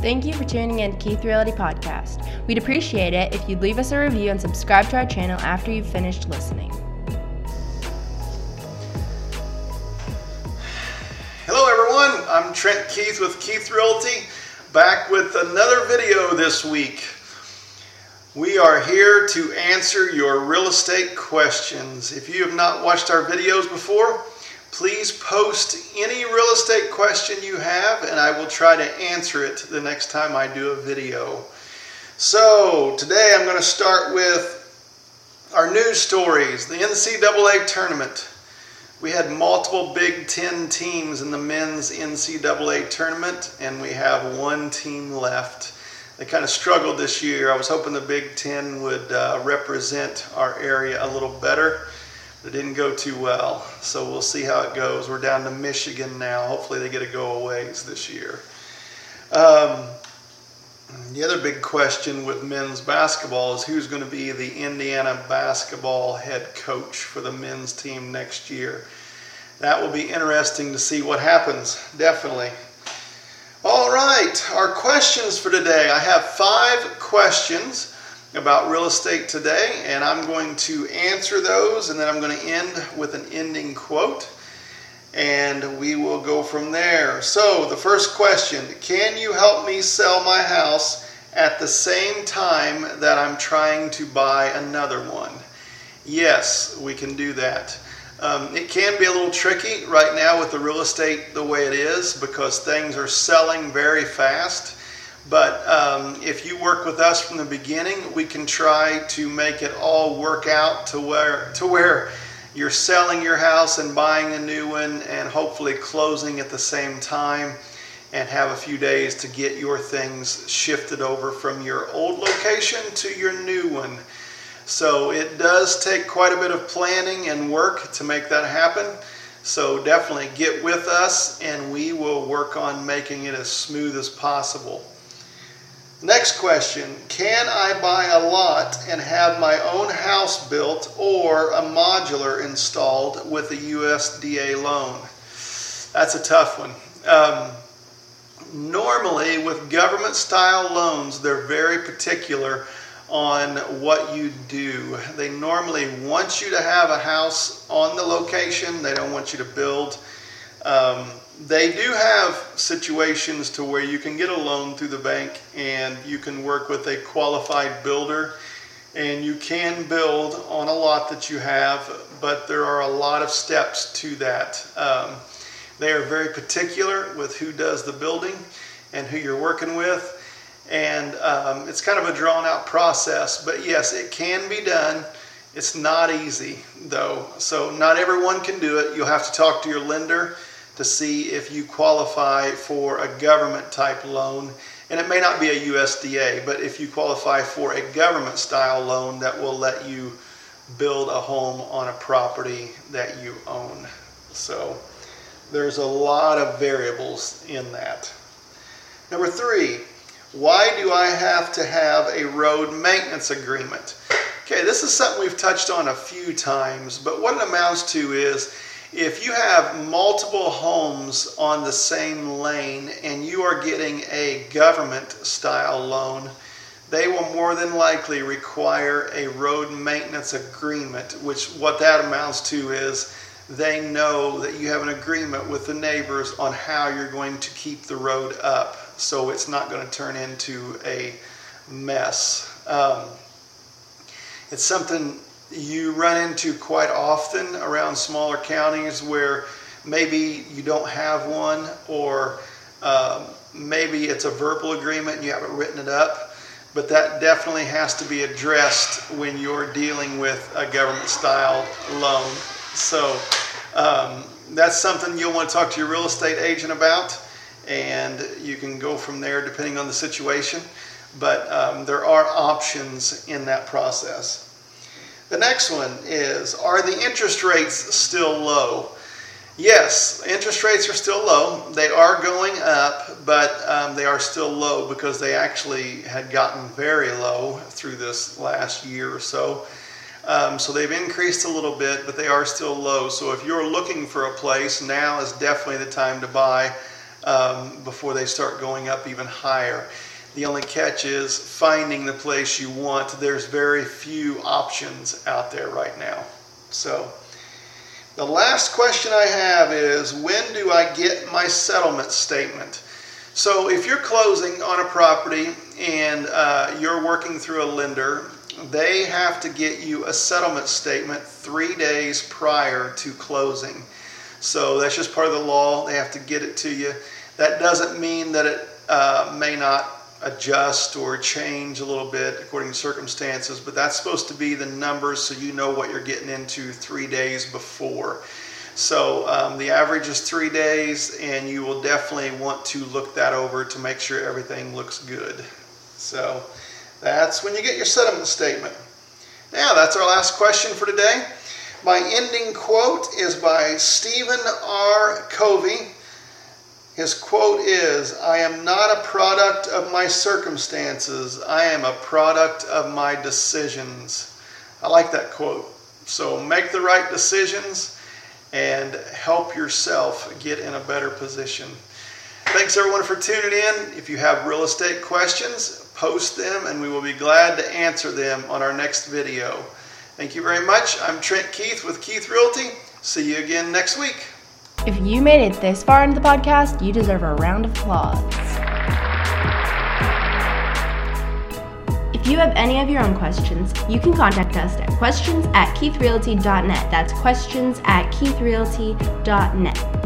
Thank you for tuning in to Keith Realty Podcast. We'd appreciate it if you'd leave us a review and subscribe to our channel after you've finished listening. Hello, everyone. I'm Trent Keith with Keith Realty, back with another video this week. We are here to answer your real estate questions. If you have not watched our videos before, please post any real estate question you have and I will try to answer it the next time I do a video. So today I'm going to start with our news stories, the NCAA tournament. We had multiple Big Ten teams in the men's NCAA tournament and we have one team left they kind of struggled this year. I was hoping the Big Ten would uh, represent our area a little better. It didn't go too well. So we'll see how it goes. We're down to Michigan now. Hopefully they get a go aways this year. Um, the other big question with men's basketball is who's going to be the Indiana basketball head coach for the men's team next year. That will be interesting to see what happens, definitely. All right, our questions for today. I have five questions about real estate today, and I'm going to answer those, and then I'm going to end with an ending quote, and we will go from there. So, the first question Can you help me sell my house at the same time that I'm trying to buy another one? Yes, we can do that. Um, it can be a little tricky right now with the real estate the way it is because things are selling very fast. But um, if you work with us from the beginning, we can try to make it all work out to where to where you're selling your house and buying a new one and hopefully closing at the same time and have a few days to get your things shifted over from your old location to your new one. So it does take quite a bit of planning and work to make that happen. So definitely get with us and we will work on making it as smooth as possible. Next question Can I buy a lot and have my own house built or a modular installed with a USDA loan? That's a tough one. Um, normally, with government style loans, they're very particular on what you do. They normally want you to have a house on the location, they don't want you to build. Um, they do have situations to where you can get a loan through the bank and you can work with a qualified builder and you can build on a lot that you have, but there are a lot of steps to that. Um, they are very particular with who does the building and who you're working with and um, it's kind of a drawn out process. But yes, it can be done. It's not easy though, so not everyone can do it. You'll have to talk to your lender to see if you qualify for a government type loan. And it may not be a USDA, but if you qualify for a government style loan that will let you build a home on a property that you own. So there's a lot of variables in that. Number three, why do I have to have a road maintenance agreement? Okay, this is something we've touched on a few times, but what it amounts to is if you have multiple homes on the same lane and you are getting a government style loan, they will more than likely require a road maintenance agreement, which what that amounts to is they know that you have an agreement with the neighbors on how you're going to keep the road up so it's not going to turn into a mess. Um, it's something you run into quite often around smaller counties where maybe you don't have one or um, maybe it's a verbal agreement and you haven't written it up but that definitely has to be addressed when you're dealing with a government style loan so um, that's something you'll want to talk to your real estate agent about and you can go from there depending on the situation. But um, there are options in that process. The next one is Are the interest rates still low? Yes, interest rates are still low. They are going up, but um, they are still low because they actually had gotten very low through this last year or so. Um, so they've increased a little bit, but they are still low. So if you're looking for a place, now is definitely the time to buy um, before they start going up even higher. The only catch is finding the place you want. There's very few options out there right now. So, the last question I have is when do I get my settlement statement? So, if you're closing on a property and uh, you're working through a lender, they have to get you a settlement statement three days prior to closing. So, that's just part of the law. They have to get it to you. That doesn't mean that it uh, may not adjust or change a little bit according to circumstances, but that's supposed to be the numbers so you know what you're getting into three days before. So um, the average is three days, and you will definitely want to look that over to make sure everything looks good. So that's when you get your settlement statement. Now, that's our last question for today. My ending quote is by Stephen R. Covey. His quote is I am not a product of my circumstances, I am a product of my decisions. I like that quote. So make the right decisions and help yourself get in a better position. Thanks everyone for tuning in. If you have real estate questions, post them and we will be glad to answer them on our next video. Thank you very much. I'm Trent Keith with Keith Realty. See you again next week. If you made it this far into the podcast, you deserve a round of applause. If you have any of your own questions, you can contact us at questions at keithrealty.net. That's questions at keithrealty.net.